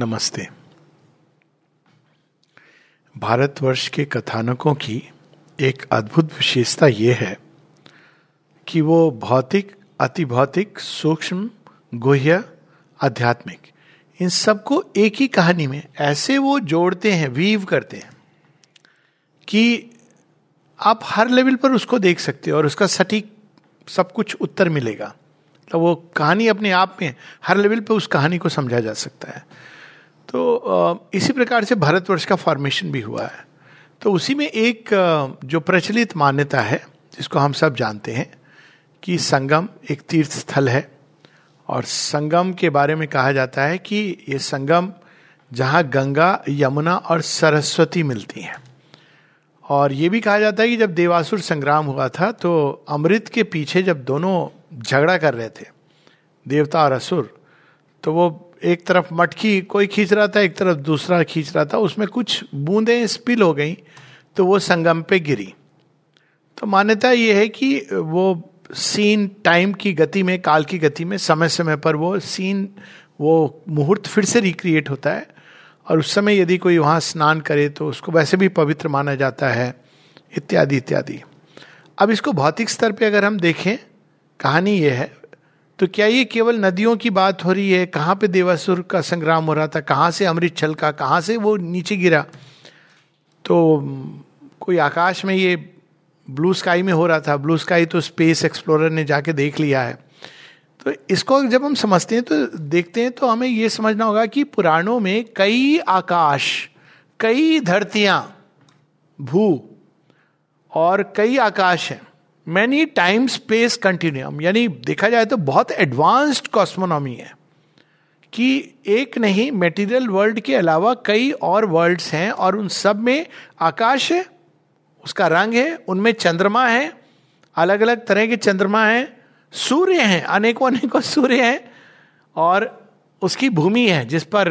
नमस्ते। भारतवर्ष के कथानकों की एक अद्भुत विशेषता यह है कि वो भौतिक अति भौतिक सूक्ष्म, गुह्य, आध्यात्मिक, इन सबको एक ही कहानी में ऐसे वो जोड़ते हैं वीव करते हैं कि आप हर लेवल पर उसको देख सकते हो और उसका सटीक सब कुछ उत्तर मिलेगा। तो वो कहानी अपने आप में हर लेवल पे उस कहानी को समझा जा सकता है। तो इसी प्रकार से भारतवर्ष का फॉर्मेशन भी हुआ है। तो उसी में एक जो प्रचलित मान्यता है, जिसको हम सब जानते हैं, कि संगम एक तीर्थ स्थल है। और संगम के बारे में कहा जाता है कि ये संगम जहाँ गंगा, यमुना और सरस्वती मिलती हैं। और ये भी कहा जाता है कि जब देवासुर संग्राम हुआ था तो अमृत के पीछे जब दोनों झगड़ा कर रहे थे, देवता और असुर तो वो एक तरफ़ मटकी कोई खींच रहा था, एक तरफ़ दूसरा खींच रहा था। उसमें कुछ बूंदें स्पिल हो गई तो वो संगम पे गिरी। तो मान्यता ये है कि वो सीन टाइम की गति में, काल की गति में, समय समय पर वो सीन, वो मुहूर्त फिर से रिक्रिएट होता है। और उस समय यदि कोई वहाँ स्नान करे तो उसको वैसे भी पवित्र माना जाता है, इत्यादि इत्यादि। अब इसको भौतिक स्तर पे अगर हम देखें, कहानी ये है तो क्या ये केवल नदियों की बात हो रही है? कहाँ पे देवासुर का संग्राम हो रहा था? कहाँ से अमृत छलका? कहाँ से वो नीचे गिरा? तो कोई आकाश में ये ब्लू स्काई में हो रहा था। ब्लू स्काई तो स्पेस एक्सप्लोरर ने जाके देख लिया है। तो इसको जब हम समझते हैं तो देखते हैं तो हमें ये समझना होगा कि पुराणों में कई आकाश, कई धरतियाँ, भू और कई आकाश हैं। मैनी टाइम स्पेस कंटिन्यूम यानी देखा जाए तो बहुत एडवांस्ड कॉस्मोनॉमी है कि एक नहीं मेटीरियल वर्ल्ड के अलावा कई और वर्ल्ड्स हैं और उन सब में आकाश है, उसका रंग है, उनमें चंद्रमा है अलग अलग तरह के चंद्रमा हैं, सूर्य हैं अनेकों अनेकों सूर्य हैं और उसकी भूमि है, जिस पर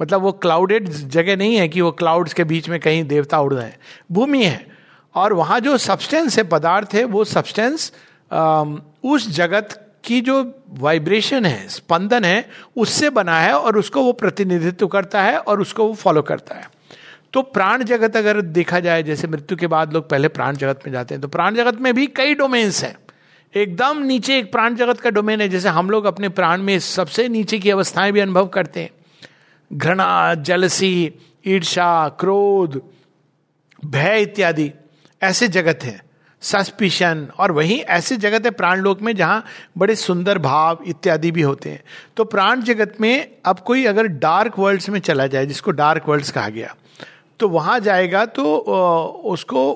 मतलब वो क्लाउडेड जगह नहीं है कि वो क्लाउड्स के बीच में कहीं देवता उड़ रहे हैं, भूमि है। और वहाँ जो सब्सटेंस है, पदार्थ है, वो सब्सटेंस उस जगत की जो वाइब्रेशन है, स्पंदन है, उससे बना है और उसको वो प्रतिनिधित्व करता है और उसको वो फॉलो करता है। तो प्राण जगत अगर देखा जाए, जैसे मृत्यु के बाद लोग पहले प्राण जगत में जाते हैं तो प्राण जगत में भी कई डोमेन्स हैं। एकदम नीचे एक प्राण जगत का डोमेन है, जैसे हम लोग अपने प्राण में सबसे नीचे की अवस्थाएँ भी अनुभव करते हैं। घृणा जलसी ईर्षा क्रोध, भय इत्यादि। ऐसे जगत है सस्पिशन और वहीं ऐसे जगत है प्राण लोक में जहाँ बड़े सुंदर भाव इत्यादि भी होते हैं। तो प्राण जगत में अब कोई अगर डार्क वर्ल्ड्स में चला जाए, जिसको डार्क वर्ल्ड्स कहा गया तो वहाँ जाएगा तो उसको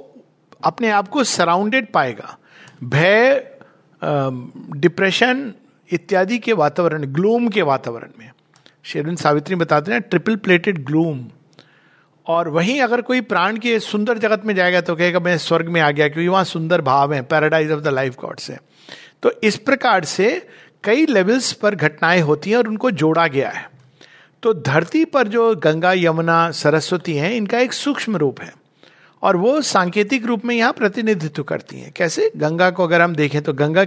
अपने आप को सराउंडेड पाएगा। भय डिप्रेशन इत्यादि के वातावरण ग्लूम के वातावरण में। शेरविन सावित्री बताते हैं ट्रिपल प्लेटेड ग्लूम और वहीं अगर कोई प्राण के सुंदर जगत में जाएगा तो कहेगा, मैं स्वर्ग में आ गया, क्योंकि वहाँ सुंदर भाव है paradise of the life gods है. तो इस प्रकार से कई लेवल्स पर घटनाएँ होती हैं और उनको जोड़ा गया है। तो धरती पर जो गंगा, यमुना, सरस्वती हैं, इनका एक सूक्ष्म रूप है और वो सांकेतिक रूप में यहाँ प्रतिनिधित्व करती हैं। कैसे? गंगा को अगर हम देखें तो गंगा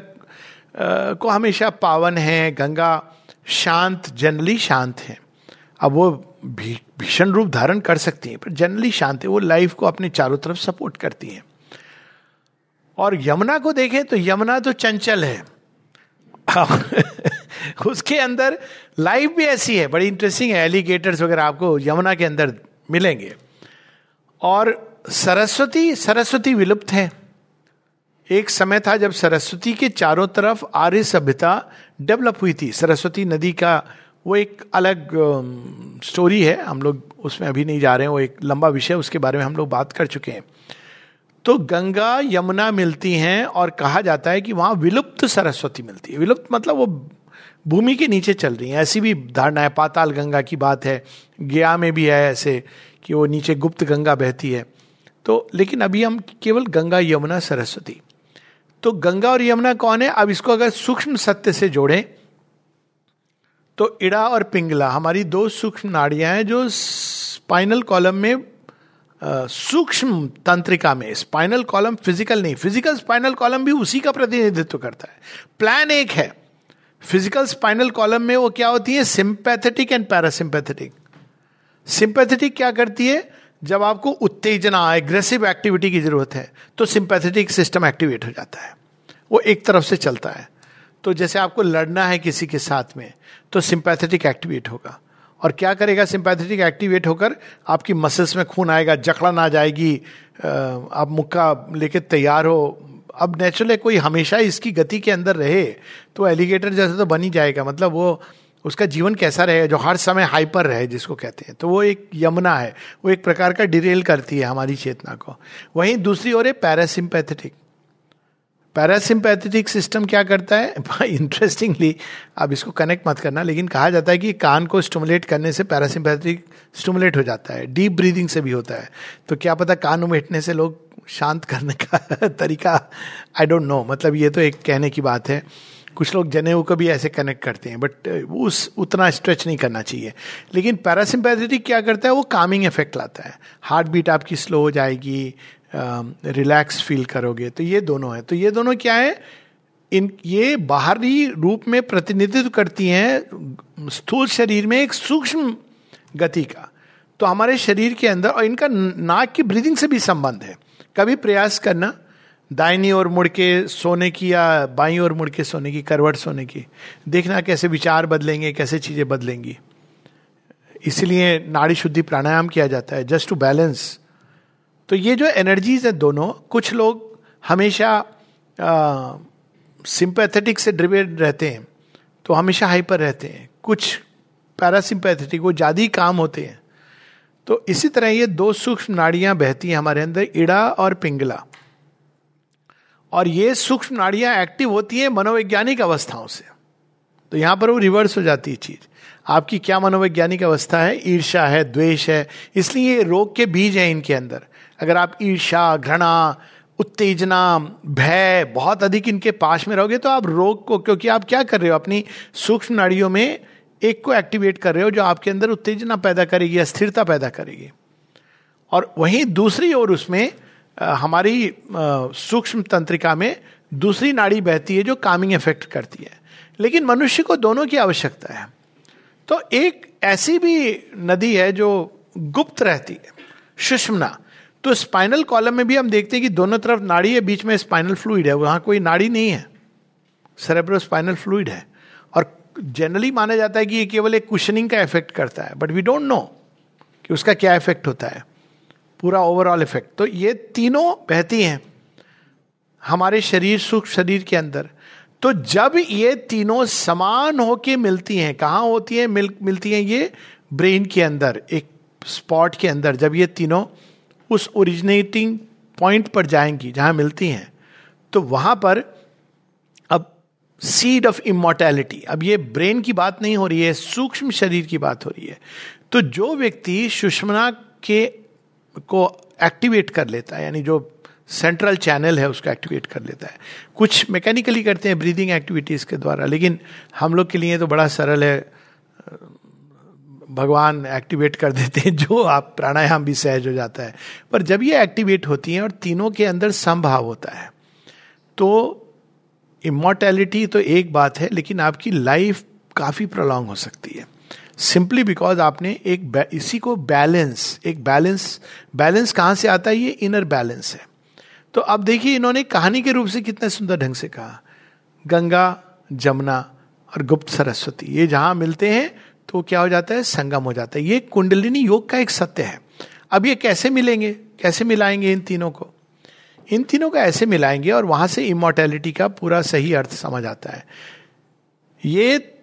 को हमेशा पावन है, गंगा शांत जनरली शांत है। अब वो भीषण रूप धारण कर सकती हैं, पर जनरली शांत है, वो लाइफ को अपने चारों तरफ़ सपोर्ट करती हैं। और यमुना को देखें तो यमुना तो चंचल है। उसके अंदर लाइफ भी ऐसी है, बड़ी इंटरेस्टिंग है एलिगेटर्स वगैरह आपको यमुना के अंदर मिलेंगे। और सरस्वती सरस्वती विलुप्त है। एक समय था जब सरस्वती के चारों तरफ़ आर्य सभ्यता डेवलप हुई थी। सरस्वती नदी का वो एक अलग स्टोरी है। हम लोग उसमें अभी नहीं जा रहे हैं। वो एक लंबा विषय उसके बारे में हम लोग बात कर चुके हैं। तो गंगा, यमुना मिलती हैं और कहा जाता है कि वहाँ विलुप्त सरस्वती मिलती है। विलुप्त मतलब वो भूमि के नीचे चल रही है। ऐसी भी धारणा है। पाताल गंगा की बात है। गया में भी है ऐसे कि वो नीचे गुप्त गंगा बहती है। तो लेकिन अभी हम केवल गंगा, यमुना, सरस्वती। तो गंगा और यमुना कौन है? अब इसको अगर सूक्ष्म सत्य से जोड़ें तो इड़ा और पिंगला, हमारी दो सूक्ष्म नाड़ियाँ हैं जो स्पाइनल कॉलम में सूक्ष्म तंत्रिका में स्पाइनल कॉलम फ़िज़िकल नहीं फ़िज़िकल स्पाइनल कॉलम भी उसी का प्रतिनिधित्व करता है। प्लान एक है फ़िज़िकल स्पाइनल कॉलम में वो क्या होती है? सिंपैथेटिक एंड पैरासिम्पैथेटिक सिंपैथेटिक क्या करती है? जब आपको उत्तेजना एग्रेसिव एक्टिविटी की ज़रूरत है तो सिंपैथेटिक सिस्टम एक्टिवेट हो जाता है। वो एक तरफ़ से चलता है। तो जैसे आपको लड़ना है किसी के साथ में तो सिंपैथेटिक एक्टिवेट होगा। और क्या करेगा सिंपैथेटिक एक्टिवेट होकर? आपकी मसल्स में खून आएगा, जकड़न आ जाएगी आप मुक्का लेके तैयार हो। अब नेचुरल है, कोई हमेशा इसकी गति के अंदर रहे तो एलिगेटर जैसे तो बन ही जाएगा। मतलब वो, उसका जीवन कैसा रहे जो हर समय हाइपर रहे, जिसको कहते हैं। तो वो एक यमुना है, वो एक प्रकार का डिरेल करती है हमारी चेतना को। वहीं दूसरी ओर है पैरासिम्पैथेटिक पैरासिम्पैथेटिक सिस्टम क्या करता है? इंटरेस्टिंगली अब इसको कनेक्ट मत करना, लेकिन कहा जाता है कि कान को स्टमुलेट करने से पैरासिम्पैथेटिक स्टमुलेट हो जाता है डीप ब्रीदिंग से भी होता है। तो क्या पता कान उमेटने से लोग शांत करने का तरीका आई डोंट नो मतलब ये तो एक कहने की बात है। कुछ लोग जनेऊ को भी ऐसे कनेक्ट करते हैं बट उस, उतना स्ट्रेच नहीं करना चाहिए। लेकिन पैरासिम्पैथेटिक क्या करता है? वो कामिंग इफ़ेक्ट लाता है। हार्ट बीट आपकी स्लो हो जाएगी रिलैक्स um, फील करोगे तो ये दोनों है। तो ये दोनों क्या है? इन ये बाहरी रूप में प्रतिनिधित्व करती हैं स्थूल शरीर में एक सूक्ष्म गति का। तो हमारे शरीर के अंदर और इनका नाक की ब्रीदिंग से भी संबंध है। कभी प्रयास करना दाहिनी ओर मुड़ के सोने की या बाई ओर मुड़ के सोने की करवट सोने की। देखना कैसे विचार बदलेंगे कैसे चीज़ें बदलेंगी। इसलिए नाड़ी शुद्धि प्राणायाम किया जाता है जस्ट टू बैलेंस तो ये जो एनर्जीज है दोनों, कुछ लोग हमेशा सिंपैथेटिक से ड्रिवेड रहते हैं तो हमेशा हाइपर रहते हैं। कुछ पैरासिम्पैथेटिक वो ज़्यादा ही काम होते हैं। तो इसी तरह ये दो सूक्ष्म नाड़ियाँ बहती हैं हमारे अंदर, इड़ा और पिंगला। और ये सूक्ष्म नाड़ियाँ एक्टिव होती हैं मनोवैज्ञानिक अवस्थाओं से। तो यहाँ पर वो रिवर्स हो जाती है चीज़। आपकी क्या मनोवैज्ञानिक अवस्था है? ईर्षा है, द्वेष है। इसलिए ये रोग के बीज हैं इनके अंदर। अगर आप ईर्षा घृणा उत्तेजना भय बहुत अधिक इनके पास में रहोगे तो आप रोग को क्योंकि आप क्या कर रहे हो? अपनी सूक्ष्म नाड़ियों में एक को एक्टिवेट कर रहे हो जो आपके अंदर उत्तेजना पैदा करेगी अस्थिरता पैदा करेगी। और वहीं दूसरी ओर उसमें आ, हमारी सूक्ष्म तंत्रिका में दूसरी नाड़ी बहती है जो कामिंग इफ़ेक्ट करती है। लेकिन मनुष्य को दोनों की आवश्यकता है। तो एक ऐसी भी नदी है जो गुप्त रहती है सुषमना तो स्पाइनल कॉलम में भी हम देखते हैं कि दोनों तरफ़ नाड़ी है, बीच में स्पाइनल फ्लूइड है, वहाँ कोई नाड़ी नहीं है। सेरेब्रो स्पाइनल फ्लूइड है। और जनरली माना जाता है कि ये केवल एक कुशनिंग का इफ़ेक्ट करता है बट वी डोंट नो कि उसका क्या इफ़ेक्ट होता है। पूरा ओवरऑल इफ़ेक्ट तो ये तीनों बहती हैं हमारे शरीर सुख शरीर के अंदर। तो जब ये तीनों समान होके मिलती हैं, कहाँ होती हैं? मिल, मिलती हैं ये ब्रेन के अंदर, एक स्पॉट के अंदर, जब ये तीनों उस ओरिजिनेटिंग पॉइंट पर जाएँगी, जहाँ मिलती हैं। तो वहाँ पर अब सीड ऑफ़ इमोर्टैलिटी अब ये ब्रेन की बात नहीं हो रही है, सूक्ष्म शरीर की बात हो रही है। तो जो व्यक्ति सुषमना के को एक्टिवेट कर लेता है, यानी जो सेंट्रल चैनल है, उसको एक्टिवेट कर लेता है। कुछ मैकेनिकली करते हैं ब्रीदिंग एक्टिविटीज़ के द्वारा, लेकिन हम लोग के लिए तो बड़ा सरल है भगवान एक्टिवेट कर देते हैं, जो आप प्राणायाम भी सहज हो जाता है। पर जब ये एक्टिवेट होती हैं और तीनों के अंदर संभाव होता है तो इमोर्टैलिटी तो एक बात है, लेकिन आपकी लाइफ काफ़ी प्रलॉन्ग हो सकती है। सिंपली बिकॉज़ आपने एक इसी को बैलेंस एक बैलेंस बैलेंस कहाँ से आता है? ये इनर बैलेंस है। तो अब देखिए, इन्होंने कहानी के रूप से कितने सुंदर ढंग से कहा। गंगा, जमुना और गुप्त सरस्वती, ये जहाँ मिलते हैं तो क्या हो जाता है? संगम हो जाता है। ये कुंडलिनी योग का एक सत्य है। अब ये कैसे मिलेंगे? कैसे मिलाएँगे इन तीनों को? इन तीनों को ऐसे मिलाएँगे और वहाँ से इमोर्टैलिटी का पूरा सही अर्थ समझ आता है। ये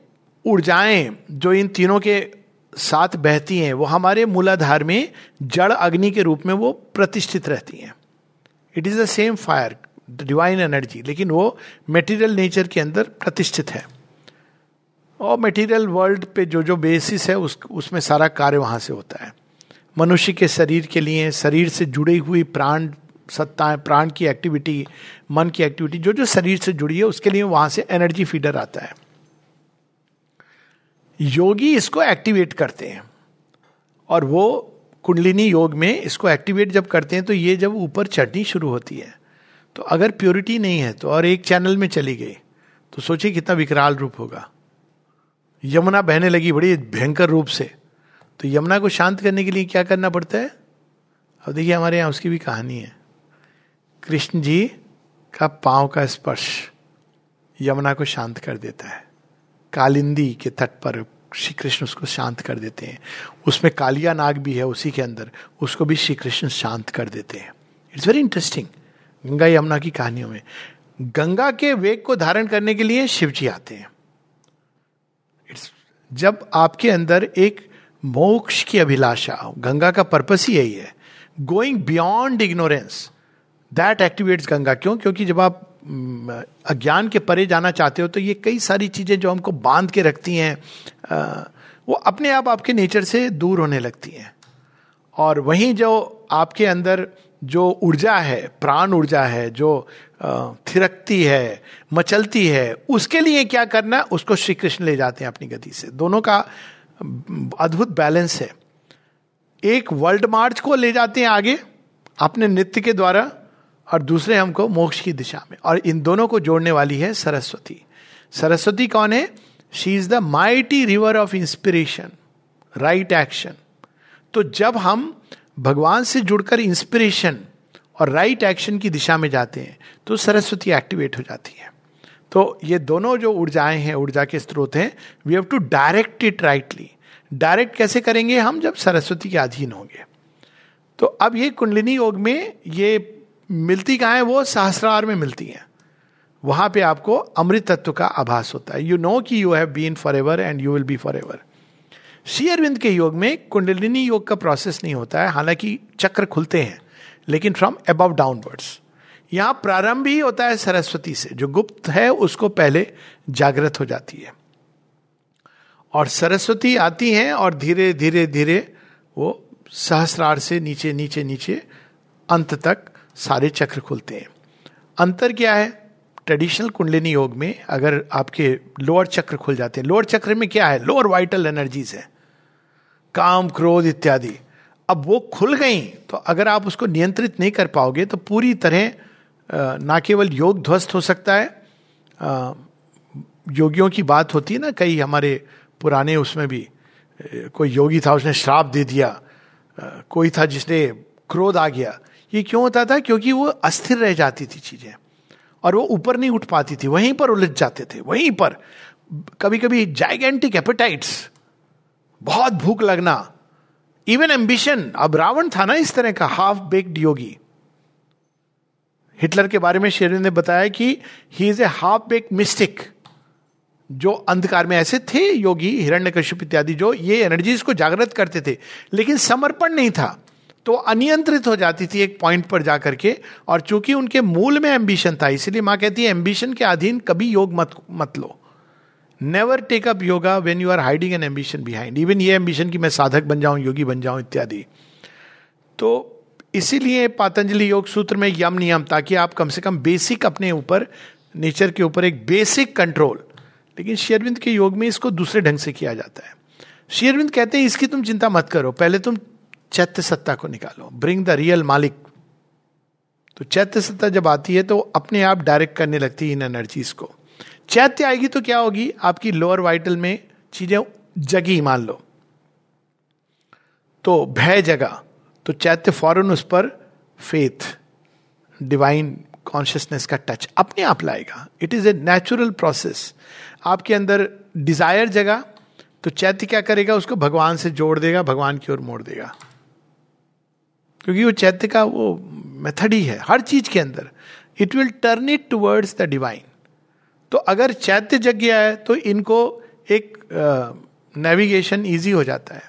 ऊर्जाएँ जो इन तीनों के साथ बहती हैं, वो हमारे मूलाधार में जड़ अग्नि के रूप में वो प्रतिष्ठित रहती हैं। It is the same fire divine energy लेकिन वो मेटीरियल नेचर के अंदर प्रतिष्ठित है। और मटेरियल वर्ल्ड पे जो जो बेसिस है, उस, उसमें सारा कार्य वहाँ से होता है। मनुष्य के शरीर के लिए, शरीर से जुड़ी हुई प्राण सत्ताएँ, प्राण की एक्टिविटी मन की एक्टिविटी जो जो शरीर से जुड़ी है, उसके लिए वहाँ से एनर्जी फीडर आता है। योगी इसको एक्टिवेट करते हैं। और वो कुंडलिनी योग में इसको एक्टिवेट जब करते हैं तो ये जब ऊपर चढ़नी शुरू होती है। तो अगर प्योरिटी नहीं है तो और एक चैनल में चली गई तो सोचिए कितना विकराल रूप होगा। यमुना बहने लगी बड़ी भयंकर रूप से। तो यमुना को शांत करने के लिए क्या करना पड़ता है? अब देखिए, हमारे यहाँ उसकी भी कहानी है। कृष्ण जी का पाँव का स्पर्श यमुना को शांत कर देता है। कालिंदी के तट पर श्री कृष्ण उसको शांत कर देते हैं। उसमें कालिया नाग भी है उसी के अंदर, उसको भी श्री कृष्ण शांत कर देते हैं। It's very interesting Ganga Yamuna की कहानियों में। गंगा के वेग को धारण करने के लिए शिव जी आते हैं। जब आपके अंदर एक मोक्ष की अभिलाषा गंगा का पर्पस ही यही है going beyond ignorance that activates Ganga क्यों? क्योंकि जब आप अज्ञान के परे जाना चाहते हो तो ये कई सारी चीज़ें जो हमको बाँध के रखती हैं वो अपने आप आपके नेचर से दूर होने लगती हैं। और वहीं जो आपके अंदर जो ऊर्जा है, प्राण ऊर्जा है, जो थिरकती है, मचलती है, उसके लिए क्या करना उसको श्री कृष्ण ले जाते हैं अपनी गति से। दोनों का अद्भुत बैलेंस है। एक वर्ल्ड मार्च को ले जाते हैं आगे, अपने नृत्य के द्वारा, और दूसरे हमको मोक्ष की दिशा में। और इन दोनों को जोड़ने वाली है सरस्वती। सरस्वती कौन है? She is the mighty river of inspiration right action तो जब हम भगवान से जुड़कर इंस्पिरेशन और राइट एक्शन की दिशा में जाते हैं तो सरस्वती एक्टिवेट हो जाती है। तो ये दोनों जो ऊर्जाएँ हैं, ऊर्जा के स्रोत हैं we have to direct it rightly direct कैसे करेंगे हम? जब सरस्वती के अधीन होंगे। तो अब ये कुंडलिनी योग में ये मिलती कहाँ है? वो सहस्रार में मिलती हैं। वहाँ पे आपको अमृत तत्व का आभास होता है। यू नो कि you have been forever and you will be forever Shri Aurobindo के योग में कुंडलिनी योग का प्रोसेस नहीं होता है, हालाँकि चक्र खुलते हैं, लेकिन फ्रॉम अबव डाउनवर्ड्स यहाँ प्रारंभ ही होता है सरस्वती से, जो गुप्त है, उसको पहले जागृत हो जाती है। और सरस्वती आती हैं और धीरे धीरे धीरे वो सहस्रार से नीचे नीचे नीचे, अंत तक सारे चक्र खुलते हैं। अंतर क्या है? ट्रेडिशनल कुंडलिनी योग में अगर आपके लोअर चक्र खुल जाते हैं लोअर चक्र में क्या है? लोअर वाइटल एनर्जीज है। काम, क्रोध इत्यादि। अब वो खुल गई तो अगर आप उसको नियंत्रित नहीं कर पाओगे तो पूरी तरह ना केवल योग ध्वस्त हो सकता है। योगियों की बात होती है ना, कई हमारे पुराने उसमें भी कोई योगी था, उसने श्राप दे दिया कोई था जिसने क्रोध आ गया। ये क्यों होता था? क्योंकि वो अस्थिर रह जाती थी चीज़ें। और वो ऊपर नहीं उठ पाती थी, वहीं पर उलझ जाते थे, वहीं पर। कभी कभी जाइगेंटिक एपेटाइट्स बहुत भूख लगना इवन एम्बिशन अब रावण था ना इस तरह का हाफ़ बेक्ड योगी हिटलर के बारे में शेरविंद ने बताया कि he is a half bake mystic जो अंधकार में ऐसे थे, योगी हिरण्य कश्यप इत्यादि, जो ये एनर्जीज को जागृत करते थे, लेकिन समर्पण नहीं था। तो अनियंत्रित हो जाती थी एक पॉइंट पर जाकर के, और चूँकि उनके मूल में एम्बिशन था, इसलिए माँ कहती है एम्बिशन के अधीन कभी योग मत मत लो। Never take up yoga when you are hiding an ambition behind even ये एम्बिशन कि मैं साधक बन जाऊँ, योगी बन जाऊँ, इत्यादि। तो इसीलिए पातंजलि योग सूत्र में यम नियम, ताकि आप कम से कम बेसिक अपने ऊपर नेचर के ऊपर एक बेसिक कंट्रोल लेकिन शेरविंद के योग में इसको दूसरे ढंग से किया जाता है। शेरविंद कहते हैं, इसकी तुम चिंता मत करो। पहले तुम चैत्य सत्ता को निकालो। ब्रिंग द रियल मालिक। तो चैत्य सत्ता जब आती है तो अपने आप डायरेक्ट करने लगती है इन एनर्जीज को। चैत्य आएगी तो क्या होगी? आपकी लोअर वाइटल में चीज़ें जगी मान लो। तो भय जगा। तो चैत्य फ़ौरन उस पर फेथ डिवाइन कॉन्शियसनेस का टच अपने आप लाएगा। It is a natural process आपके अंदर डिज़ायर जगा तो चैत्य क्या करेगा? उसको भगवान से जोड़ देगा, भगवान की ओर मोड़ देगा। क्योंकि वो चैत्य का वो मेथड ही है हर चीज़ के अंदर। It will turn it towards the divine तो अगर चैत्य जग गया है तो इनको एक नेविगेशन uh, इजी हो जाता है।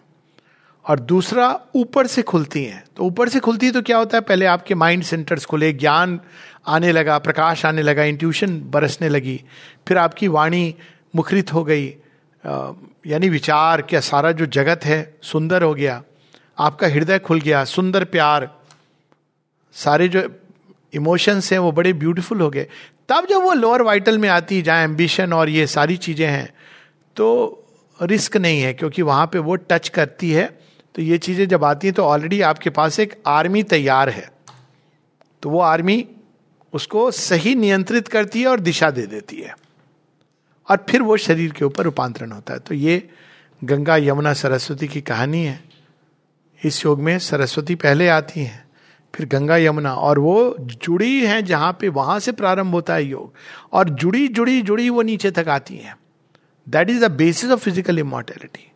और दूसरा ऊपर से खुलती हैं। तो ऊपर से खुलती है तो क्या होता है? पहले आपके माइंड सेंटर्स खुले ज्ञान आने लगा प्रकाश आने लगा इंट्यूशन बरसने लगी। फिर आपकी वाणी मुखरित हो गई। यानी विचार क्या सारा जो जगत है सुंदर हो गया। आपका हृदय खुल गया, सुंदर प्यार। सारे जो इमोशंस हैं, वो बड़े ब्यूटीफुल हो गए। तब जब वो लोअर वाइटल में आती है जहाँ एम्बिशन और ये सारी चीज़ें हैं तो रिस्क नहीं है, क्योंकि वहाँ पे वो टच करती है। तो ये चीज़ें जब आती हैं तो ऑलरेडी आपके पास एक आर्मी तैयार है। तो वो आर्मी उसको सही नियंत्रित करती है और दिशा दे देती है। और फिर वो शरीर के ऊपर रूपांतरण होता है। तो ये गंगा यमुना सरस्वती की कहानी है। इस योग में सरस्वती पहले आती हैं फिर गंगा यमुना और वो जुड़ी हैं जहाँ पे वहाँ से प्रारंभ होता है योग और जुड़ी जुड़ी जुड़ी वो नीचे तक आती हैं। That is the basis of physical immortality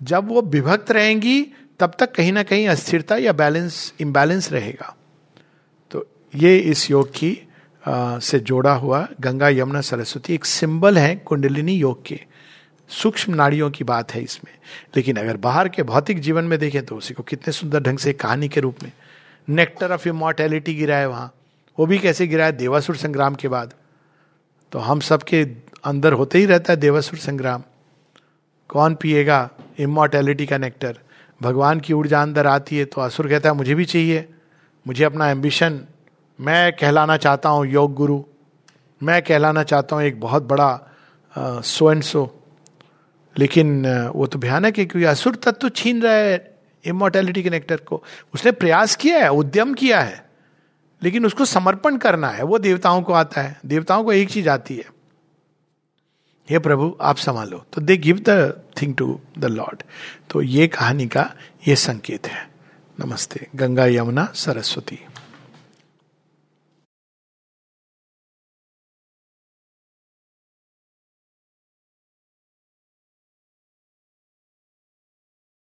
जब वो विभक्त रहेंगी तब तक कहीं ना कहीं अस्थिरता या बैलेंस इम्बैलेंस रहेगा। तो ये इस योग की आ, से जोड़ा हुआ गंगा यमुना सरस्वती एक सिंबल है कुंडलिनी योग के। सूक्ष्म नाड़ियों की बात है इसमें। लेकिन अगर बाहर के भौतिक जीवन में देखें तो उसी को कितने सुंदर ढंग से कहानी के रूप में। नेक्टर ऑफ़ इमोर्टेलिटी गिरा है वहाँ। वो भी कैसे गिरा है? देवासुर संग्राम के बाद। तो हम सबके अंदर होते ही रहता है देवासुर संग्राम। कौन पिएगा इमोर्टेलिटी का नेक्टर? भगवान की ऊर्जा अंदर आती है तो असुर कहता है, मुझे भी चाहिए। मुझे अपना एम्बिशन मैं कहलाना चाहता हूँ योग गुरु। मैं कहलाना चाहता हूँ एक बहुत बड़ा सो एंड सो लेकिन वो तो भयानक है क्योंकि असुर तत्व छीन रहा है इमोर्टेलिटी कनेक्टर को। उसने प्रयास किया है, उद्यम किया है, लेकिन उसको समर्पण करना है। वो देवताओं को आता है, देवताओं को एक चीज़ आती है। हे प्रभु, आप संभालो। तो they give the thing to the Lord. तो ये कहानी का ये संकेत है। नमस्ते। गंगा यमुना सरस्वती।